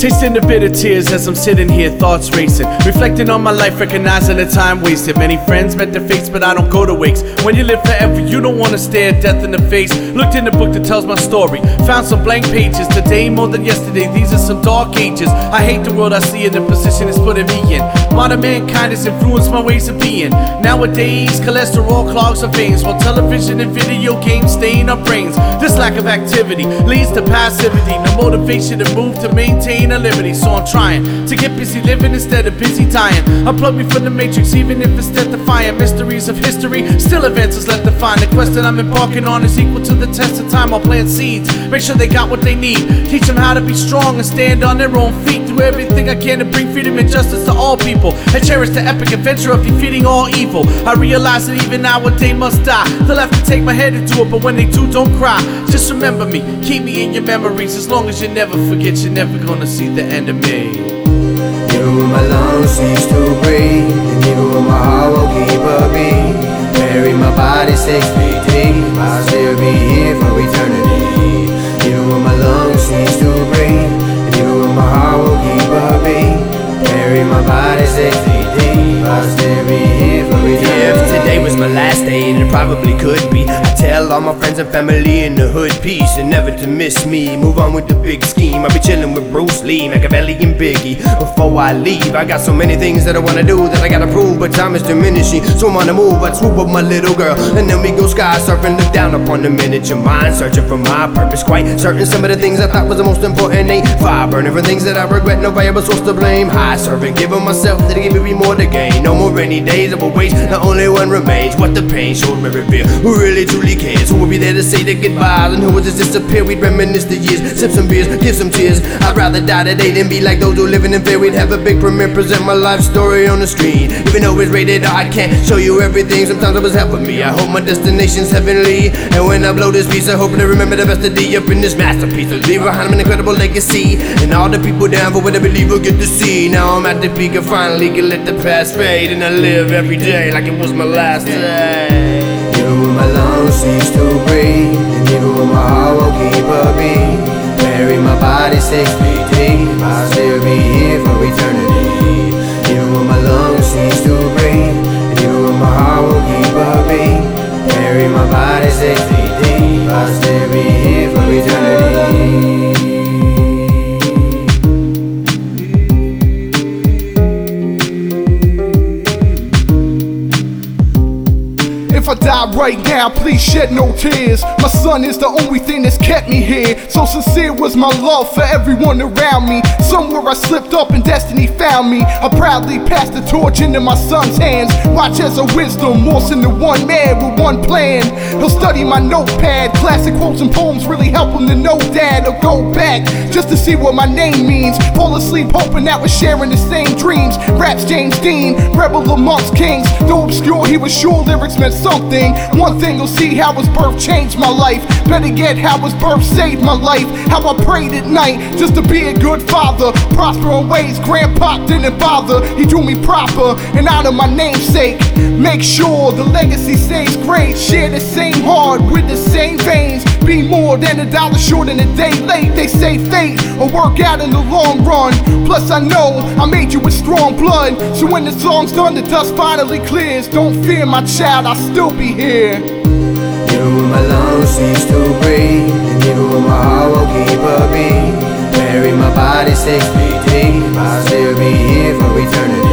Tasting the bitter tears as I'm sitting here, thoughts racing. Reflecting on my life, recognizing the time wasted. Many friends met their fates, but I don't go to wakes. When you live forever, you don't wanna stare death in the face. Looked in the book that tells my story. Found some blank pages. Today more than yesterday, these are some dark ages. I hate the world I see in the position it's putting me in. Modern mankind has influenced my ways of being. Nowadays, cholesterol clogs our veins, while television and video games stain our brains. This lack of activity leads to passivity. No motivation to move to maintain a liberty. So I'm trying to get busy living instead of busy dying. Unplug me from the matrix, even if it's death defying. Mysteries of history, still is left to find. The quest that I'm embarking on is equal to the test of time. I'll plant seeds, make sure they got what they need. Teach them how to be strong and stand on their own feet. Do everything I can to bring freedom and justice to all people. And cherish the epic adventure of defeating all evil. I realize that even now a day must die. They'll have to take my head into it, but when they do, don't cry. Just remember me, keep me in your memories. As long as you never forget, you're never gonna see the end of me. Even when my lungs cease to breathe, and even when my heart won't keep a beat, bury my body six feet deep, I'll still be here for eternity. Even when my lungs cease to breathe, and even when my heart won't keep a beat, bury my body six feet my last day, and it probably could be, I tell all my friends and family in the hood peace and never to miss me. Move on with the big scheme. I'll be chilling with Bruce Lee, Machiavelli, and Biggie. Before I leave, I got so many things that I wanna do that I gotta prove, but time is diminishing. So I'm on the move. I swoop up my little girl, and then we go sky surfing, look down upon the miniature mind, searching for my purpose. Quite certain some of the things I thought was the most important ain't fire burning for things that I regret. Nobody ever supposed to blame. High serving, giving myself that it gave me more to gain. No more rainy days of a waste. The only one remains. What the pain showed me reveal. Who really truly cares? Who will be there to say the goodbyes? And who will just disappear? We'd reminisce the years, sip some beers, give some tears. I'd rather die today than be like those who living in fear. We'd have a big premiere, present my life story on the screen. Even though it's rated R, I can't show you everything. Sometimes it was helping me. I hope my destination's heavenly. And when I blow this piece, I hope to remember the best of the up in this masterpiece. To leave behind an incredible legacy. And all the people down for what I believe will get to see. Now I'm at the peak and finally can let the past fade. And I live every day like it was my last day. Even when my lungs cease to breathe, and even when my heart won't keep a beat, bury my body six feet deep, I'll still be here for eternity. Even when my lungs cease to breathe, and even when my heart won't keep a beat, bury my body six feet I die right now, please shed no tears. My son is the only thing that's kept me here. So sincere was my love for everyone around me. Somewhere I slipped up and destiny found me. I proudly passed the torch into my son's hands. Watch a wisdom morphs into one man with one plan. He'll study my notepad. Classic quotes and poems really help him to know dad. He'll go back just to see what my name means. Fall asleep hoping that we're sharing the same dreams. Raps James Dean, rebel amongst kings. Though obscure, he was sure lyrics meant something. One thing you'll see how his birth changed my life. Better yet, how his birth saved my life. How I prayed at night just to be a good father. Prosper in ways grandpa didn't bother. He drew me proper and out of my namesake. Make sure the legacy stays great. Share the same heart with the same veins. Be more than a dollar short and a day late. They say fate will work out in the long run. Plus, I know I made you with strong blood. So when the song's done, the dust finally clears. Don't fear, my child, I'll still be here. Even when my lungs cease to breathe, and even when my heart won't keep a beat, bury my body six feet deep, I'll still be here for eternity.